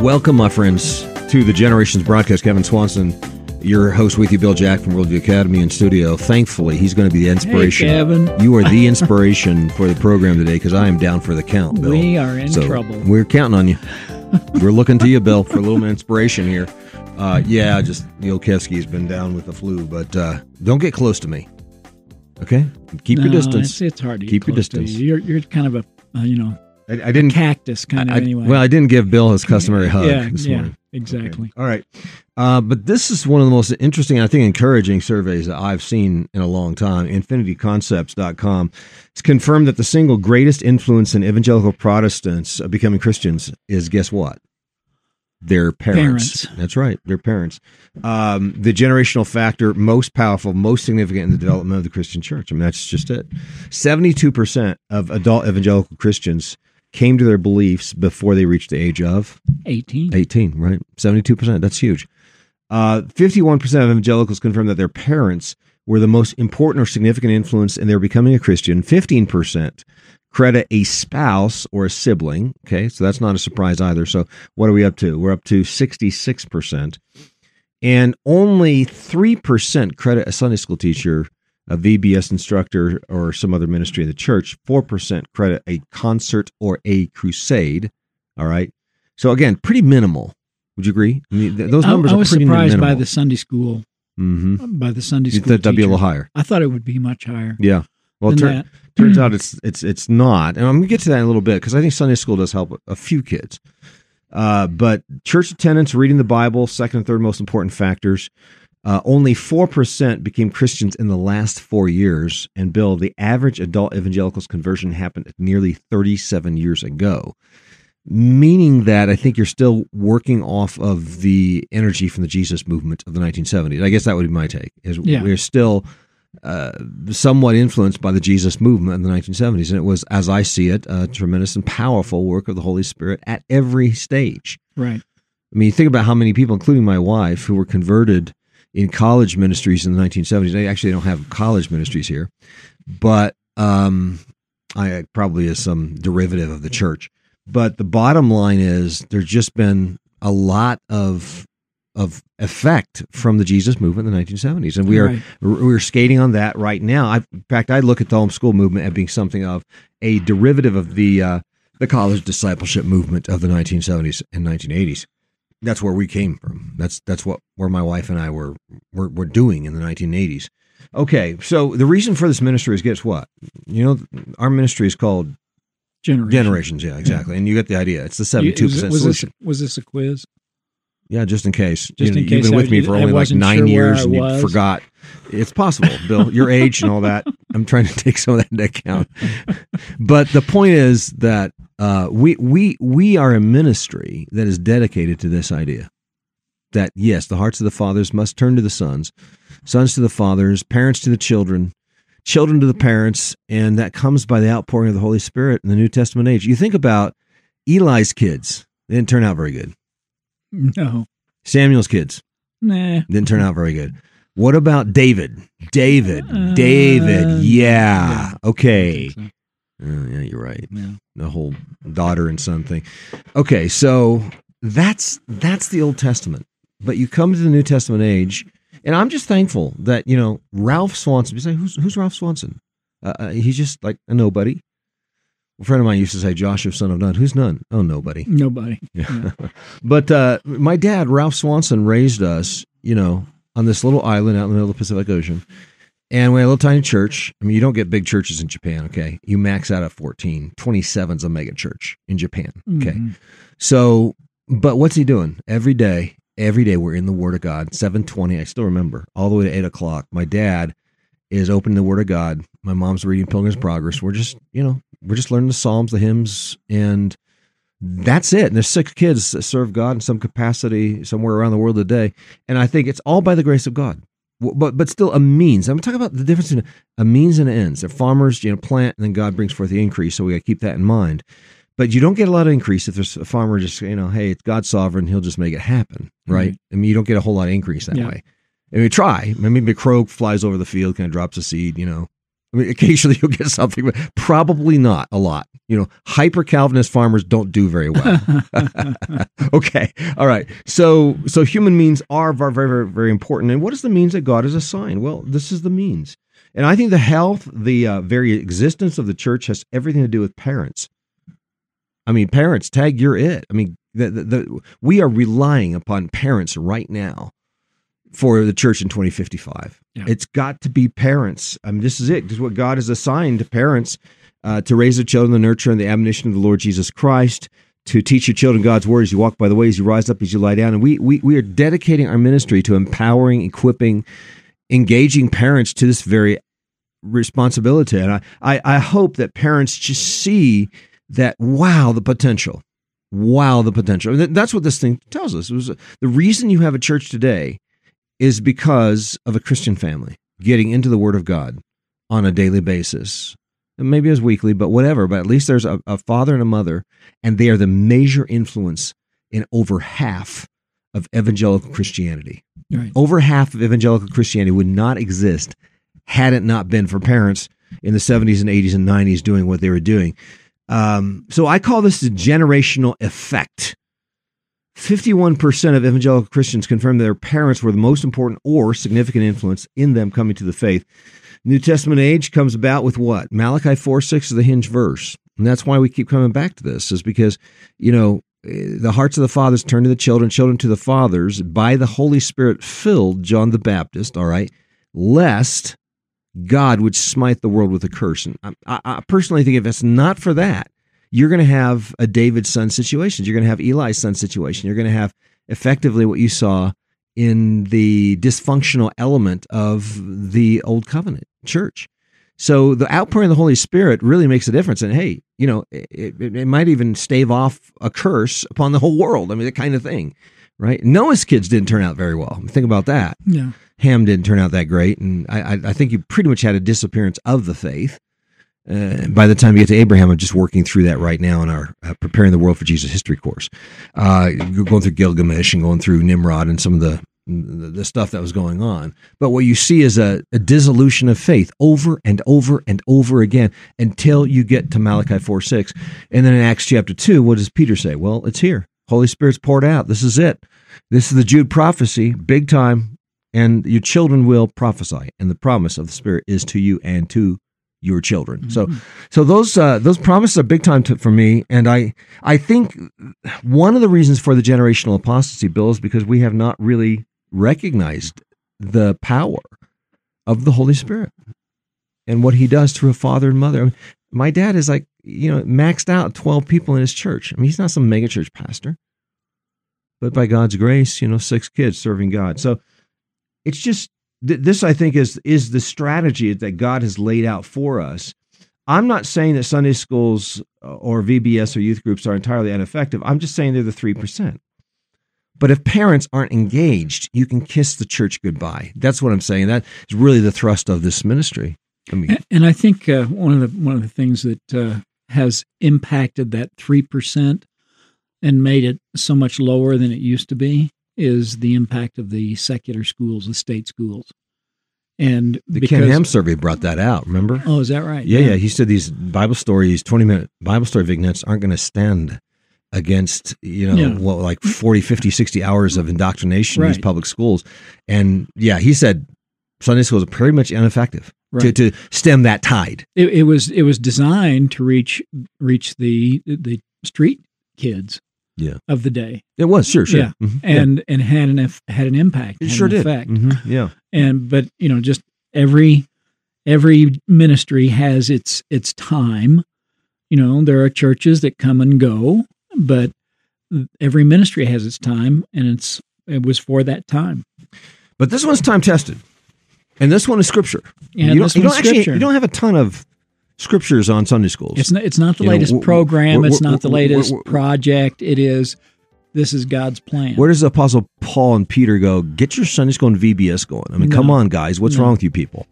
Welcome, my friends, to the Generations broadcast. Kevin Swanson, your host with you, Bill Jack from Worldview Academy in studio. Thankfully, he's going to be the inspiration. Hey, Kevin. You are the inspiration for the program today because I am down for the count, Bill. We are in so trouble. We're counting on you. we're looking to you, Bill, for a little inspiration here. Uh, yeah, just the old Kevsky's been down with the flu, but uh, don't get close to me. Okay, keep no, your distance. It's, it's hard to keep your distance. You. You're you're kind of a uh, you know I, I didn't cactus kind of I, anyway. Well, I didn't give Bill his customary hug yeah, this yeah, morning. exactly. All right. Uh, but this is one of the most interesting, I think, encouraging surveys that I've seen in a long time. InfinityConcepts.com. It's confirmed that the single greatest influence in evangelical Protestants becoming Christians is guess what? Their parents. Parents. That's right, their parents. Um, the generational factor, most powerful, most significant in the development of the Christian church. I mean, that's just it. 72% of adult evangelical Christians came to their beliefs before they reached the age of 18. 18, right? 72%. That's huge. Uh, 51% of evangelicals confirm that their parents were the most important or significant influence in their becoming a Christian. 15% credit a spouse or a sibling. Okay, so that's not a surprise either. So what are we up to? We're up to 66%. And only 3% credit a Sunday school teacher, a VBS instructor, or some other ministry of the church. 4% credit a concert or a crusade. All right. So again, pretty minimal. Would you agree? I mean, th- those I- numbers I, was are pretty surprised minimal. by the Sunday school Mm-hmm. by the Sunday You school. thought that'd be a little higher. I thought it would be much higher. Yeah. Well, tur- turns out it's it's it's not, and I'm gonna get to that in a little bit because I think Sunday school does help a few kids. Uh, but church attendance, reading the Bible, second and third most important factors. Uh, only four percent became Christians in the last four years, and Bill, the average adult evangelicals conversion happened nearly 37 years ago. Meaning that I think you're still working off of the energy from the Jesus movement of the 1970s. I guess that would be my take. Is Yeah. we're still uh, somewhat influenced by the Jesus movement in the 1970s. And it was, as I see it, a tremendous and powerful work of the Holy Spirit at every stage. Right. I mean, think about how many people, including my wife, who were converted in college ministries in the 1970s. They actually don't have college ministries here, but um, I probably is some derivative of the church. But the bottom line is, there's just been a lot of of effect from the Jesus movement in the 1970s, and we are Right. we're skating on that right now. I, in fact, I look at the homeschool movement as being something of a derivative of the uh, the college discipleship movement of the 1970s and 1980s. That's where we came from. That's that's what where my wife and I were were, were doing in the 1980s. Okay, so the reason for this ministry is guess what? You know, our ministry is called Generation. Generations. Yeah, exactly. And you get the idea. It's the 72 was, percent was this solution. was this a quiz? Yeah, just in case. Just you, in case. You've been with me for only like nine sure years and you forgot. It's possible, Bill. Your age and all that. I'm trying to take some of that into account. But the point is that uh, we we we are a ministry that is dedicated to this idea that yes, the hearts of the fathers must turn to the sons, sons to the fathers, parents to the children, children to the parents, and that comes by the outpouring of the Holy Spirit in the New Testament age. You think about Eli's kids; they didn't turn out very good. No. Samuel's kids Nah. didn't turn out very good. What about David? David, Uh, David, yeah, yeah. okay. So, Uh, yeah, you're right. yeah. The whole daughter and son thing. Okay, so that's that's the Old Testament. But you come to the New Testament age, and I'm just thankful that you know Ralph Swanson. You say, who's who's Ralph Swanson? Uh, uh, he's just like a nobody. A friend of mine used to say, Joshua, son of Nun. Who's Nun? Oh, nobody. Nobody. Yeah. but uh, my dad, Ralph Swanson, raised us, you know, on this little island out in the middle of the Pacific Ocean. And we had a little tiny church. I mean, you don't get big churches in Japan, okay? You max out at 14. 27's a mega church in Japan, okay? Mhm. So, but what's he doing? Every day, every day we're in the Word of God. 720, I still remember, all the way to 8 o'clock. My dad is opening the Word of God. My mom's reading Pilgrim's Progress. We're just, you know, we're just learning the Psalms, the hymns, and that's it. And there's six kids that serve God in some capacity somewhere around the world today. And I think it's all by the grace of God. But but still a means. I'm talking about the difference in a means and an ends. The farmers, you know, plant and then God brings forth the increase. So we got to keep that in mind. But you don't get a lot of increase if there's a farmer just, you know, hey, it's God's sovereign. He'll just make it happen, mm-hmm. right? I mean, you don't get a whole lot of increase that Yeah. way. And we try. Maybe a crow flies over the field, kind of drops a seed, you know, I mean, occasionally you'll get something, but probably not a lot. You know, hyper Calvinist farmers don't do very well. okay, all right. So, so human means are very, very, very important. And what is the means that God has assigned? Well, this is the means. And I think the health, the uh, very existence of the church has everything to do with parents. I mean, parents, tag, you're it. I mean, the, the, the, we are relying upon parents right now for the church in 2055. Yeah. It's got to be parents. I mean, this is it. This is what God has assigned to parents uh, to raise their children, the nurture and the admonition of the Lord Jesus Christ, to teach your children God's word as you walk by the way, as you rise up, as you lie down. And we, we, we are dedicating our ministry to empowering, equipping, engaging parents to this very responsibility. And I, I, I hope that parents just see that, wow, the potential. Wow, the potential. That's what this thing tells us. It was the reason you have a church today is because of a Christian family getting into the Word of God on a daily basis. Maybe as weekly, but whatever. But at least there's a, a father and a mother, and they are the major influence in over half of evangelical Christianity. Right. Over half of evangelical Christianity would not exist had it not been for parents in the 70s and 80s and 90s doing what they were doing. Um, so I call this the generational effect. 51% of evangelical Christians confirm their parents were the most important or significant influence in them coming to the faith. New Testament age comes about with what? Malachi 4 6 is the hinge verse. And that's why we keep coming back to this, is because, you know, eh, the hearts of the fathers turn to the children, children to the fathers, by the Holy Spirit filled John the Baptist, all right, lest God would smite the world with a curse. And I, I personally think if it's not for that, you're going to have a David's son situation. You're going to have Eli's son situation. You're going to have effectively what you saw in the dysfunctional element of the old covenant church. So the outpouring of the Holy Spirit really makes a difference. And hey, you know, it, it, it might even stave off a curse upon the whole world. I mean, that kind of thing, right? Noah's kids didn't turn out very well. Think about that. Yeah. Ham didn't turn out that great, and I, I think you pretty much had a disappearance of the faith. Uh, by the time you get to Abraham, I'm just working through that right now in our uh, preparing the world for Jesus history course. Uh, going through Gilgamesh and going through Nimrod and some of the the stuff that was going on. But what you see is a, a, dissolution of faith over and over and over again until you get to Malachi 4 6. And then in Acts chapter 2, what does Peter say? Well, it's here. Holy Spirit's poured out. This is it. This is the Joel prophecy, big time. And your children will prophesy. And the promise of the Spirit is to you and to your children. Mm-hmm. So, so those uh, those promises are big time to, for me, and I I think one of the reasons for the generational apostasy bill is because we have not really recognized the power of the Holy Spirit and what He does through a father and mother. I mean, my dad is like you know maxed out twelve people in his church. I mean, he's not some megachurch pastor, but by God's grace, you know, six kids serving God. So it's just this I think is is the strategy that God has laid out for us. I'm not saying that Sunday schools uh, or VBS or youth groups are entirely ineffective. I'm just saying they're the 3%. But if parents aren't engaged, you can kiss the church goodbye. That's what I'm saying. That is really the thrust of this ministry. I mean, and I think uh, one of the one of the things that uh, has impacted that three percent and made it so much lower than it used to be is the impact of the secular schools, the state schools. And the because, Ken Ham survey brought that out, remember? Oh, is that right? Yeah, yeah. yeah. He said these Bible stories, 20 minute Bible story vignettes aren't going to stand against, you know, yeah. what, like 40, 50, 60 hours of indoctrination right. in these public schools. And yeah, he said Sunday schools are pretty much ineffective. Right. To, to stem that tide, it, it was it was designed to reach reach the the street kids yeah. of the day. It was sure, sure, yeah, mm-hmm. and yeah. and had an had an impact. It sure did. Effect. Mm-hmm. Yeah, and but you know, just every every ministry has its its time. You know, there are churches that come and go, but every ministry has its time, and it's it was for that time. But this one's time tested, and this one is scripture. And you don't, you don't actually you don't have a ton of scriptures on Sunday schools. It's not, it's not the you latest know, program. We're, it's not the latest we're, we're, project. It is this is God's plan. Where does the Apostle Paul and Peter go? Get your Sunday school and VBS going. I mean, no. come on, guys. What's no. wrong with you people?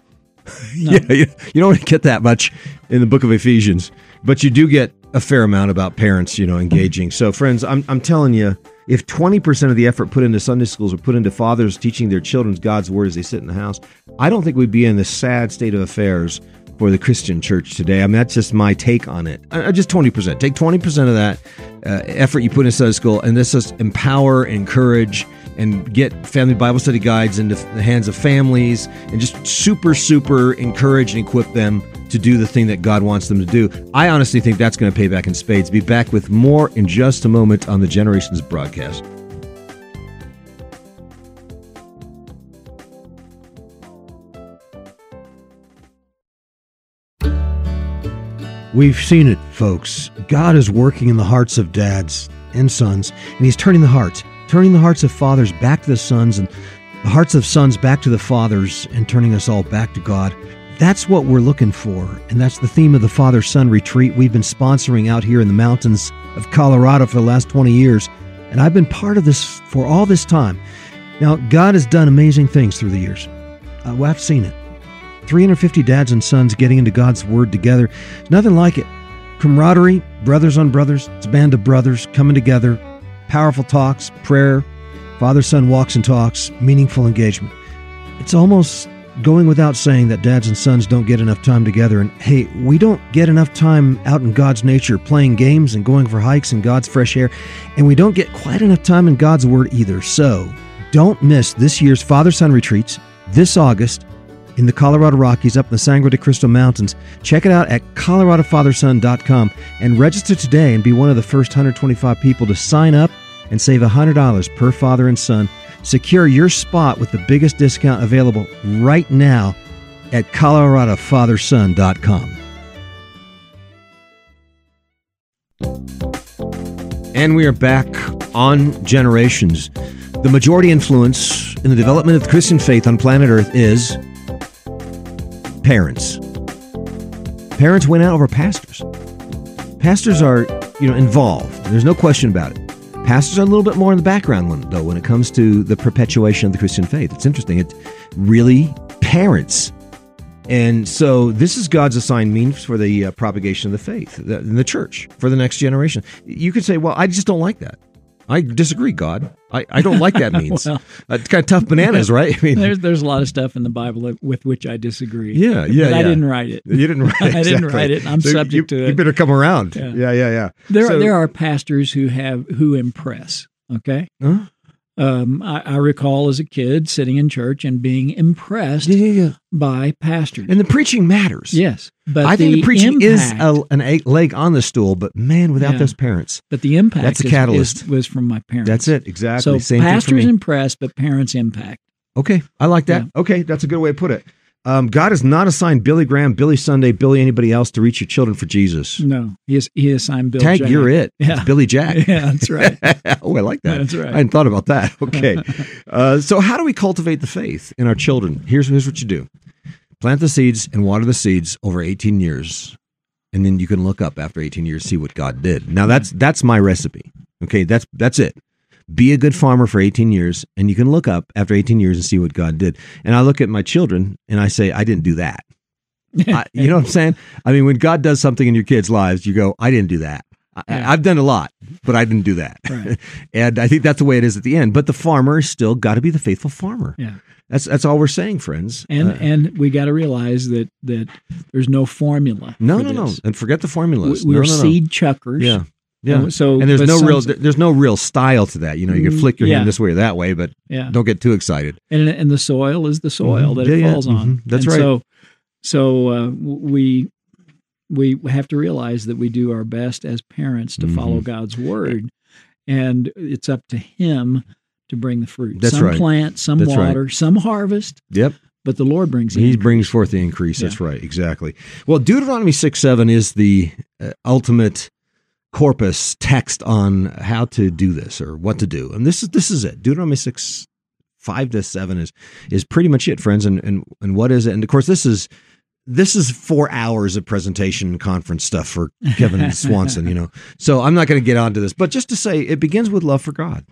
No. yeah, you, you don't get that much in the book of Ephesians, but you do get a fair amount about parents, you know, engaging. So, friends, I'm, I'm telling you, if 20% of the effort put into Sunday schools were put into fathers teaching their children God's word as they sit in the house, I don't think we'd be in this sad state of affairs for the Christian church today. I mean, that's just my take on it. Uh, just 20%. Take 20% of that uh, effort you put in Sunday school, and this is empower, encourage, and get family Bible study guides into the hands of families, and just super, super encourage and equip them to do the thing that God wants them to do. I honestly think that's going to pay back in spades. Be back with more in just a moment on the Generations broadcast. We've seen it, folks. God is working in the hearts of dads and sons, and He's turning the hearts, turning the hearts of fathers back to the sons, and the hearts of sons back to the fathers, and turning us all back to God. That's what we're looking for, and that's the theme of the Father Son Retreat we've been sponsoring out here in the mountains of Colorado for the last 20 years, and I've been part of this for all this time. Now, God has done amazing things through the years. Uh, I've seen it. 350 dads and sons getting into God's Word together. Nothing like it. Camaraderie, brothers on brothers, it's a band of brothers coming together, powerful talks, prayer, father son walks and talks, meaningful engagement. It's almost going without saying that dads and sons don't get enough time together. And hey, we don't get enough time out in God's nature playing games and going for hikes in God's fresh air. And we don't get quite enough time in God's Word either. So don't miss this year's Father Son retreats this August in the Colorado Rockies up in the Sangre de Cristo Mountains. Check it out at coloradofatherson.com and register today and be one of the first 125 people to sign up and save $100 per father and son. Secure your spot with the biggest discount available right now at coloradofatherson.com. And we are back on Generations. The majority influence in the development of the Christian faith on planet Earth is parents. Parents went out over pastors. Pastors are, you know, involved. There's no question about it. Pastors are a little bit more in the background, though, when it comes to the perpetuation of the Christian faith. It's interesting. It really parents. And so this is God's assigned means for the uh, propagation of the faith in the church for the next generation. You could say, well, I just don't like that. I disagree, God. I, I don't like that means. well, it's kind of tough bananas, right? I mean, there's there's a lot of stuff in the Bible with which I disagree. Yeah, yeah. yeah. I didn't write it. You didn't write. it. I didn't write it. I'm so subject you, to it. You better come around. Yeah, yeah, yeah. yeah. There so, are, there are pastors who have who impress. Okay. Huh? Um, I, I, recall as a kid sitting in church and being impressed yeah, yeah, yeah. by pastors. And the preaching matters. Yes, but I think the preaching impact, is a, an leg on the stool. But man, without those parents, but the impact that's a catalyst. Is, was from my parents. That's it exactly. So Same pastors impressed, but parents impact. Okay, I like that. Okay, that's a good way to put it. Um, God has not assigned Billy Graham, Billy Sunday, Billy anybody else to reach your children for Jesus. No, he has, he assigned Bill. Tag, Jack. you're it. Yeah. It's Billy Jack. Yeah, that's right. oh, I like that. That's right. I hadn't thought about that. Okay. uh, so, how do we cultivate the faith in our children? Here's here's what you do: plant the seeds and water the seeds over 18 years, and then you can look up after 18 years, see what God did. Now, that's that's my recipe. Okay, that's that's it be a good farmer for 18 years and you can look up after 18 years and see what God did. And I look at my children and I say, I didn't do that. I, you know what I'm saying? I mean, when God does something in your kids' lives, you go, I didn't do that. I, have done a lot, but I didn't do that. Right. and I think that's the way it is at the end. But the farmer is still got to be the faithful farmer. Yeah. That's that's all we're saying, friends. And uh, and we got to realize that that there's no formula. No, no, this. no. And forget the formulas. We, are no, no, seed chuckers. Yeah. Yeah. So and there's no real there's no real style to that. You know, you can mm, flick your yeah. hand this way or that way, but yeah. don't get too excited. And and the soil is the soil mm-hmm. that it falls on. Mm-hmm. That's and right. So so uh, we we have to realize that we do our best as parents to mm-hmm. follow God's word, and it's up to Him to bring the fruit. That's some right. plant, some That's water, right. some harvest. Yep. But the Lord brings He increase. brings forth the increase. Yeah. That's right. Exactly. Well, Deuteronomy six seven is the uh, ultimate corpus text on how to do this or what to do, and this is this is it. Deuteronomy six five to seven is is pretty much it, friends. And and and what is it? And of course, this is this is four hours of presentation conference stuff for Kevin Swanson, you know. So I'm not going to get onto this, but just to say it begins with love for God.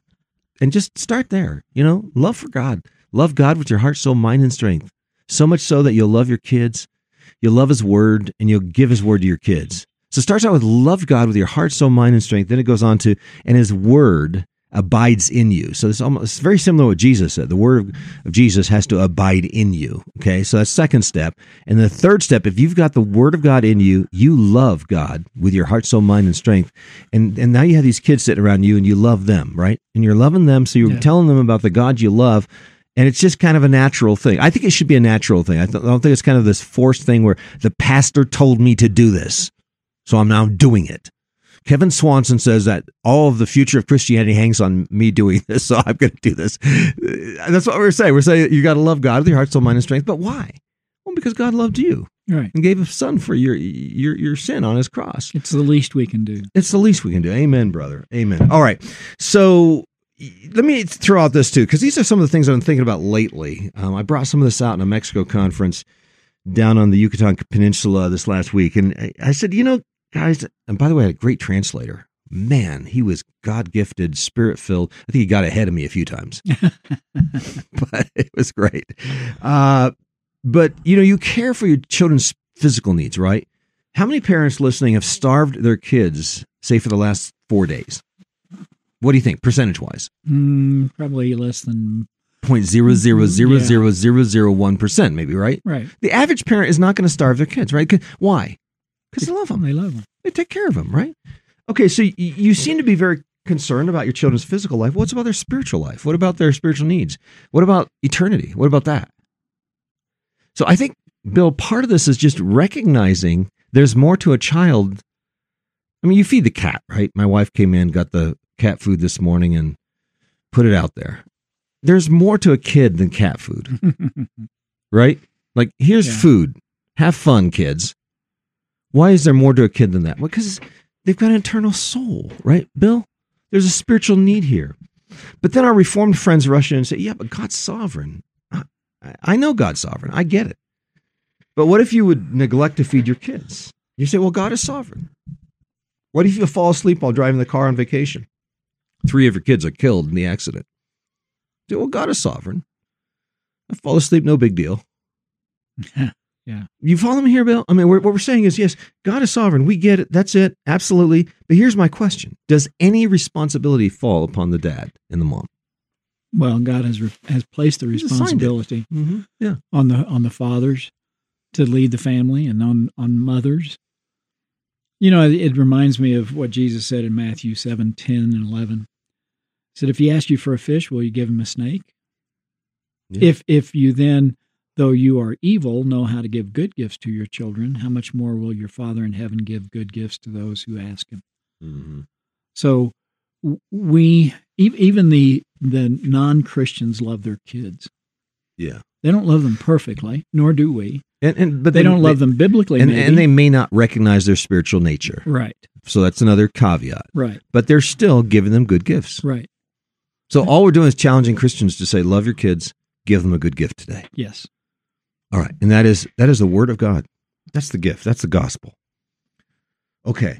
And just start there, you know, love for God. Love God with your heart, soul, mind, and strength. So much so that you'll love your kids, you'll love his word, and you'll give his word to your kids. So it starts out with love God with your heart, soul, mind, and strength. Then it goes on to, and his word abides in you. So it's almost it's very similar to what Jesus said. The word of, Jesus has to abide in you. Okay, so that's second step. And the third step, if you've got the word of God in you, you love God with your heart, soul, mind, and strength. And and now you have these kids sitting around you, and you love them, right? And you're loving them, so you're Yeah. telling them about the God you love. And it's just kind of a natural thing. I think it should be a natural thing. I, th- I don't think it's kind of this forced thing where the pastor told me to do this, so I'm now doing it. Kevin Swanson says that all of the future of Christianity hangs on me doing this, so I'm going to do this. Uh, That's what we're saying. We're saying you got to love God with your heart, soul, mind, and strength. But why? Well, because God loved you Right. and gave His Son for your your your sin on His cross. It's the least we can do. It's the least we can do. Amen, brother. Amen. All right. So let me throw out this too, because these are some of the things I've been thinking about lately. Um, I brought some of this out in a Mexico conference down on the Yucatan Peninsula this last week. And I said, you know, guys, and by the way, a great translator. Man, he was God gifted, spirit filled. I think he got ahead of me a few times, but it was great. Uh, but, you know, you care for your children's physical needs, right? How many parents listening have starved their kids, say, for the last four days? What do you think, percentage wise? Mm, probably less than Point zero zero zero zero zero zero one percent, maybe, right? right. The average parent is not going to starve their kids, right? Why? Because they love them. They love them. They take care of them, right? Okay, so y- you seem to be very concerned about your children's physical life. What's about their spiritual life? What about their spiritual needs? What about eternity? What about that? So I think, Bill, part of this is just recognizing there's more to a child. I mean, you feed the cat, right? My wife came in, got the cat food this morning, and put it out there. There's more to a kid than cat food right? Like, here's Yeah. food. Have fun, kids. Why is there more to a kid than that? Well, because they've got an eternal soul, right, Bill? There's a spiritual need here. But then our reformed friends rush in and say, yeah, but God's sovereign. I, I know God's sovereign. I get it. But what if you would neglect to feed your kids? You say, well, God is sovereign. What if you fall asleep while driving the car on vacation? Three of your kids are killed in the accident. You say, well, God is sovereign. I fall asleep, no big deal. Yeah. You follow me here, Bill? I mean, we're, what we're saying is, yes, God is sovereign. We get it. That's it. Absolutely. But here's my question Does any responsibility fall upon the dad and the mom? Well, God has re- has placed the He's assigned it. responsibility Mm-hmm. Yeah. on the on the fathers to lead the family and on on mothers. You know, it, it reminds me of what Jesus said in Matthew 7, 10 and 11. He said, if he asks you for a fish, will you give him a snake? Yeah. If if you then, though you are evil, know how to give good gifts to your children, how much more will your Father in heaven give good gifts to those who ask him? Mm-hmm. So we even the the non Christians love their kids. Yeah. They don't love them perfectly, nor do we. And, and but They, don't love them biblically, and, and they may not recognize their spiritual nature. right, So that's another caveat. right, But they're still giving them good gifts. right. So all we're doing is challenging Christians to say, love your kids, give them a good gift today. Yes, All right. And that is that is the word of God. That's the gift. That's the gospel. Okay.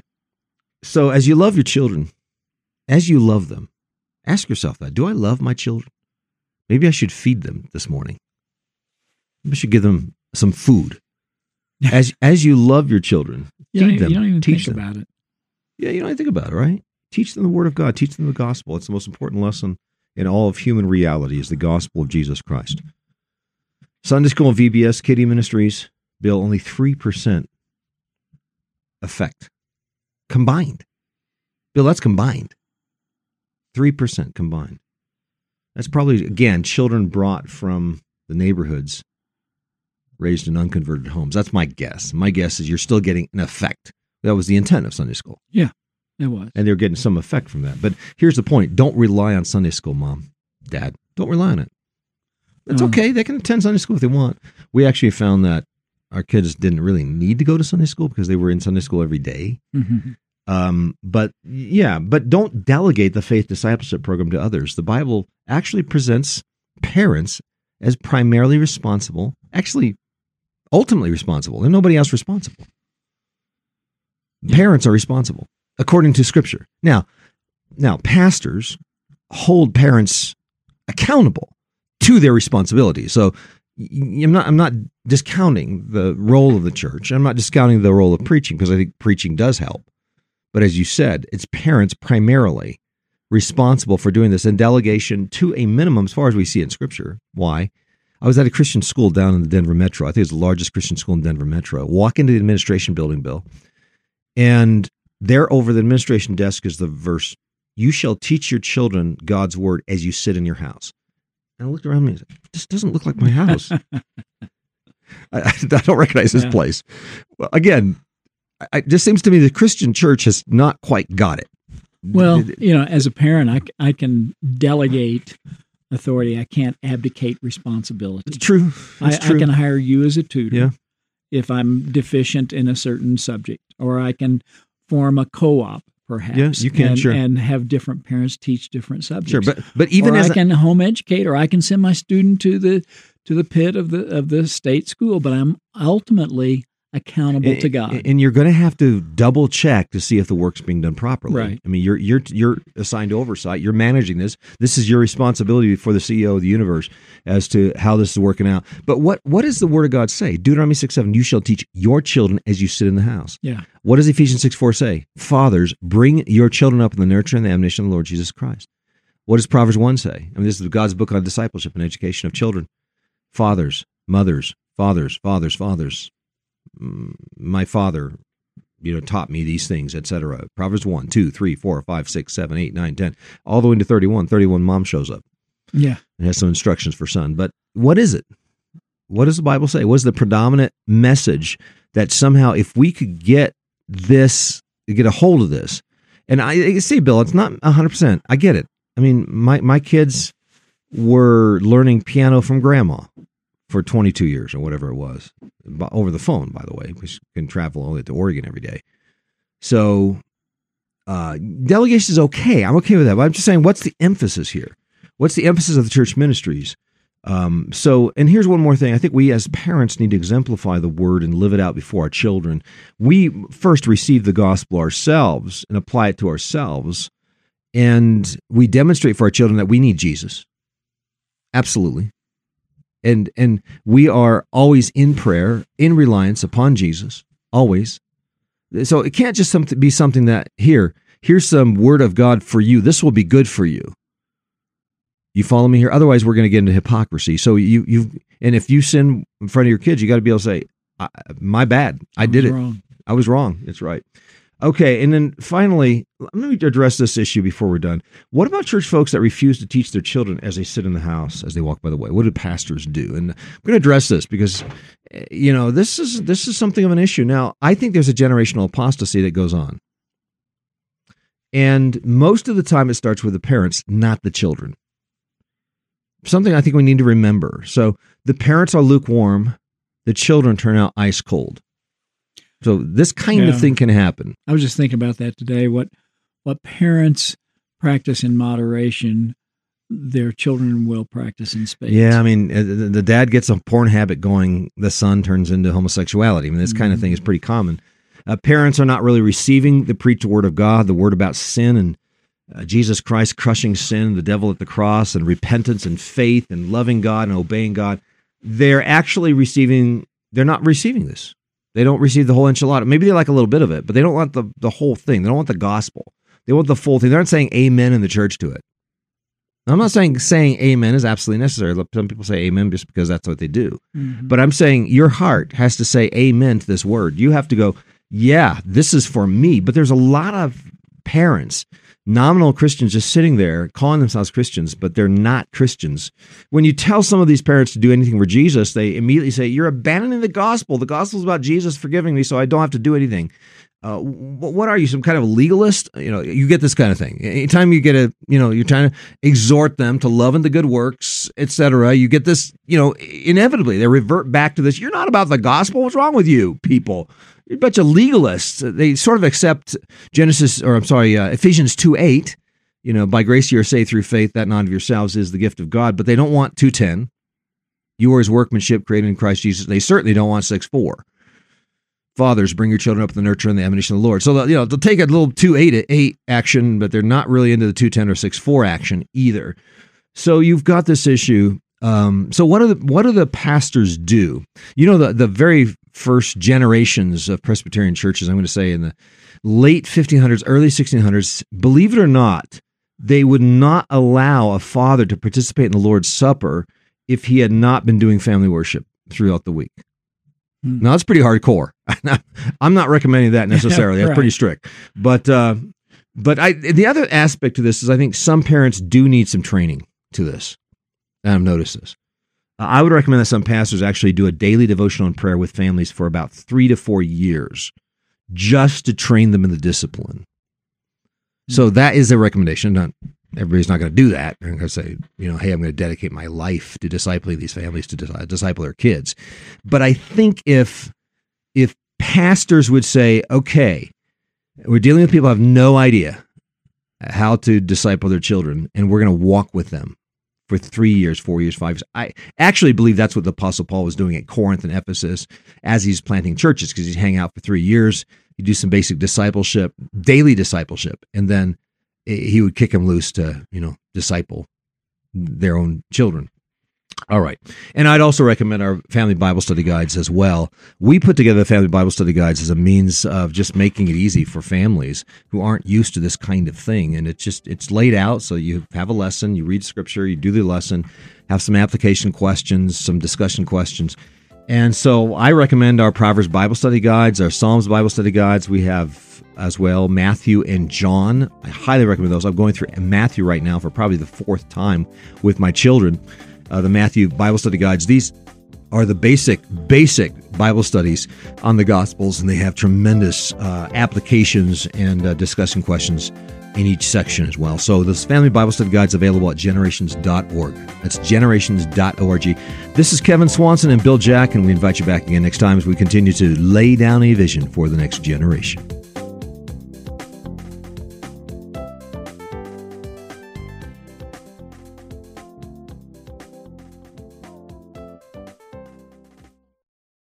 So as you love your children, as you love them, ask yourself that. Do I love my children? Maybe I should feed them this morning. Maybe I should give them some food. As as you love your children, you feed them, you don't even teach think them. about it. Yeah, you don't even think about it, right? Teach them the word of God. Teach them the gospel. It's the most important lesson in all of human reality is the gospel of Jesus Christ. Sunday school and VBS Kitty Ministries bill only 3% effect combined. Bill, that's combined. 3% combined. That's probably, again, children brought from the neighborhoods raised in unconverted homes. That's my guess. My guess is you're still getting an effect. That was the intent of Sunday school Yeah, It was. and they're getting some effect from that. But here's the point: don't rely on Sunday school, mom, dad. Don't rely on it. It's No. okay; they can attend Sunday school if they want. We actually found that our kids didn't really need to go to Sunday school because they were in Sunday school every day. Mhm. Um, but yeah, but don't delegate the faith discipleship program to others. The Bible actually presents parents as primarily responsible, actually, ultimately responsible. There's nobody else responsible. Yeah. Parents are responsible according to Scripture. Now, now pastors hold parents accountable to their responsibility. So I'm not I'm not discounting the role of the church. I'm not discounting the role of preaching because I think preaching does help. But as you said, it's parents primarily responsible for doing this and delegation to a minimum as far as we see in scripture. Why? I was at a Christian school down in the Denver Metro. I think it's the largest Christian school in Denver Metro. Walk into the administration building, Bill, and there over the administration desk is the verse, You shall teach your children God's word as you sit in your house. And I looked around me and said, This doesn't look like my house. I, I, don't recognize this yeah. place. Well, again, it just seems to me the Christian church has not quite got it. Well, you know, as a parent, I, I can delegate authority. I can't abdicate responsibility. It's true. It's I, true. I, can hire you as a tutor yeah. if I'm deficient in a certain subject, or I can form a co-op perhaps. Yes, you can and, sure. and have different parents teach different subjects. Sure, but but even or as I can home educate, or I can send my student to the to the pit of the of the state school. But I'm ultimately accountable and, to God. And you're going to have to double check to see if the work's being done properly. Right. I mean, you're you're you're assigned oversight. You're managing this. This is your responsibility for the CEO of the universe as to how this is working out. But what what does the Word of God say? Deuteronomy six seven. You shall teach your children as you sit in the house. Yeah. What does Ephesians six four say? Fathers, bring your children up in the nurture and the admonition of the Lord Jesus Christ. What does Proverbs one say? I mean, this is God's book on discipleship and education of children. Fathers, mothers, fathers, fathers, fathers Mm, my father you know taught me these things etc proverbs 1 2 3 4 5 6 7 8 9 10 all the way into 31 31 mom shows up. Yeah. And has some instructions for son. But what is it? What does the bible say? What is the predominant message that somehow if we could get this get a hold of this and i, I see bill it's not 100% i get it. I mean my, my kids were learning piano from grandma for 22 years or whatever it was over the phone by the way because can travel only to oregon every day. So uh, delegation is okay. I'm okay with that but i'm just saying what's the emphasis here? What's the emphasis of the church ministries? Um, so and here's one more thing. I think we as parents need to exemplify the word and live it out before our children. We first receive the gospel ourselves and apply it to ourselves and we demonstrate for our children that we need jesus. Absolutely and and we are always in prayer in reliance upon jesus always. So it can't just be something that here here's some word of god for you. This will be good for you. You follow me here? Otherwise we're going to get into hypocrisy. So you you and if you sin in front of your kids you got to be able to say my bad. I, I did it. wrong. i was wrong. It's right Okay, and then finally, let me address this issue before we're done. What about church folks that refuse to teach their children as they sit in the house, as they walk by the way? What do pastors do? And I'm going to address this because, eh, you know, this is this is something of an issue. Now, I think there's a generational apostasy that goes on, and most of the time it starts with the parents, not the children. Something I think we need to remember. So the parents are lukewarm, the children turn out ice cold. So this kind yeah. of thing can happen. I was just thinking about that today. What what parents practice in moderation, their children will practice in space. Yeah, I mean, uh, the dad gets a porn habit going, the son turns into homosexuality. I mean, this mm-hmm. kind of thing is pretty common. Uh, parents are not really receiving the preached word of God, the word about sin and uh, Jesus Christ crushing sin, the devil at the cross, and repentance and faith and loving God and obeying God. They're actually receiving. They're not receiving this. They don't receive the whole enchilada. Maybe they like a little bit of it, but they don't want the, the whole thing. They don't want the gospel. They want the full thing. They aren't saying amen in the church to it. I'm not saying saying amen is absolutely necessary. Some people say amen just because that's what they do. Mm-hmm. But I'm saying your heart has to say amen to this word. You have to go, yeah, this is for me. But there's a lot of parents nominal Christians just sitting there calling themselves Christians, but they're not Christians. When you tell some of these parents to do anything for Jesus, they immediately say, You're abandoning the gospel. The gospel is about Jesus forgiving me, so I don't have to do anything. Uh, what are you, some kind of legalist? You know, you get this kind of thing. Anytime you get a, you know, you're trying to exhort them to love and the good works, etc. You get this, you know, inevitably they revert back to this. You're not about the gospel. What's wrong with you, people? A bunch of legalists. They sort of accept Genesis, or I'm sorry, uh, Ephesians 2 8. You know, by grace you are saved through faith, that not of yourselves is the gift of God. But they don't want 210. You are his workmanship created in Christ Jesus. They certainly don't want 6 4. Fathers, bring your children up in the nurture and the admonition of the Lord. So, you know, they'll take a little 2 8 8 action, but they're not really into the 210 or 6 4 action either. So you've got this issue um, so what do the what do the pastors do? You know the the very first generations of Presbyterian churches. I'm going to say in the late 1500s, early 1600s. Believe it or not, they would not allow a father to participate in the Lord's Supper if he had not been doing family worship throughout the week. Hmm. Now that's pretty hardcore. I'm not recommending that necessarily. That's Right. pretty strict. But uh, but I the other aspect to this is I think some parents do need some training to this. And I've noticed this. Uh, I would recommend that some pastors actually do a daily devotional and prayer with families for about three to four years, just to train them in the discipline. So that is a recommendation. Not everybody's not going to do that. They're going to say, you know, hey, I'm going to dedicate my life to discipling these families to dis- disciple their kids. But I think if if pastors would say, okay, we're dealing with people who have no idea how to disciple their children, and we're going to walk with them for three years, four years, five years. I actually believe that's what the Apostle Paul was doing at Corinth and Ephesus as he's planting churches because he'd hang out for three years. He'd do some basic discipleship, daily discipleship, and then he would kick them loose to, you know, disciple their own children. All right. And I'd also recommend our family Bible study guides as well. We put together the family Bible study guides as a means of just making it easy for families who aren't used to this kind of thing. And it's just, it's laid out. So you have a lesson, you read scripture, you do the lesson, have some application questions, some discussion questions. And so I recommend our Proverbs Bible study guides, our Psalms Bible study guides. We have as well Matthew and John. I highly recommend those. I'm going through Matthew right now for probably the fourth time with my children. Uh, the Matthew Bible study guides. These are the basic, basic Bible studies on the Gospels, and they have tremendous uh, applications and uh, discussion questions in each section as well. So this family Bible study guide is available at generations.org. That's generations.org. This is Kevin Swanson and Bill Jack, and we invite you back again next time as we continue to lay down a vision for the next generation.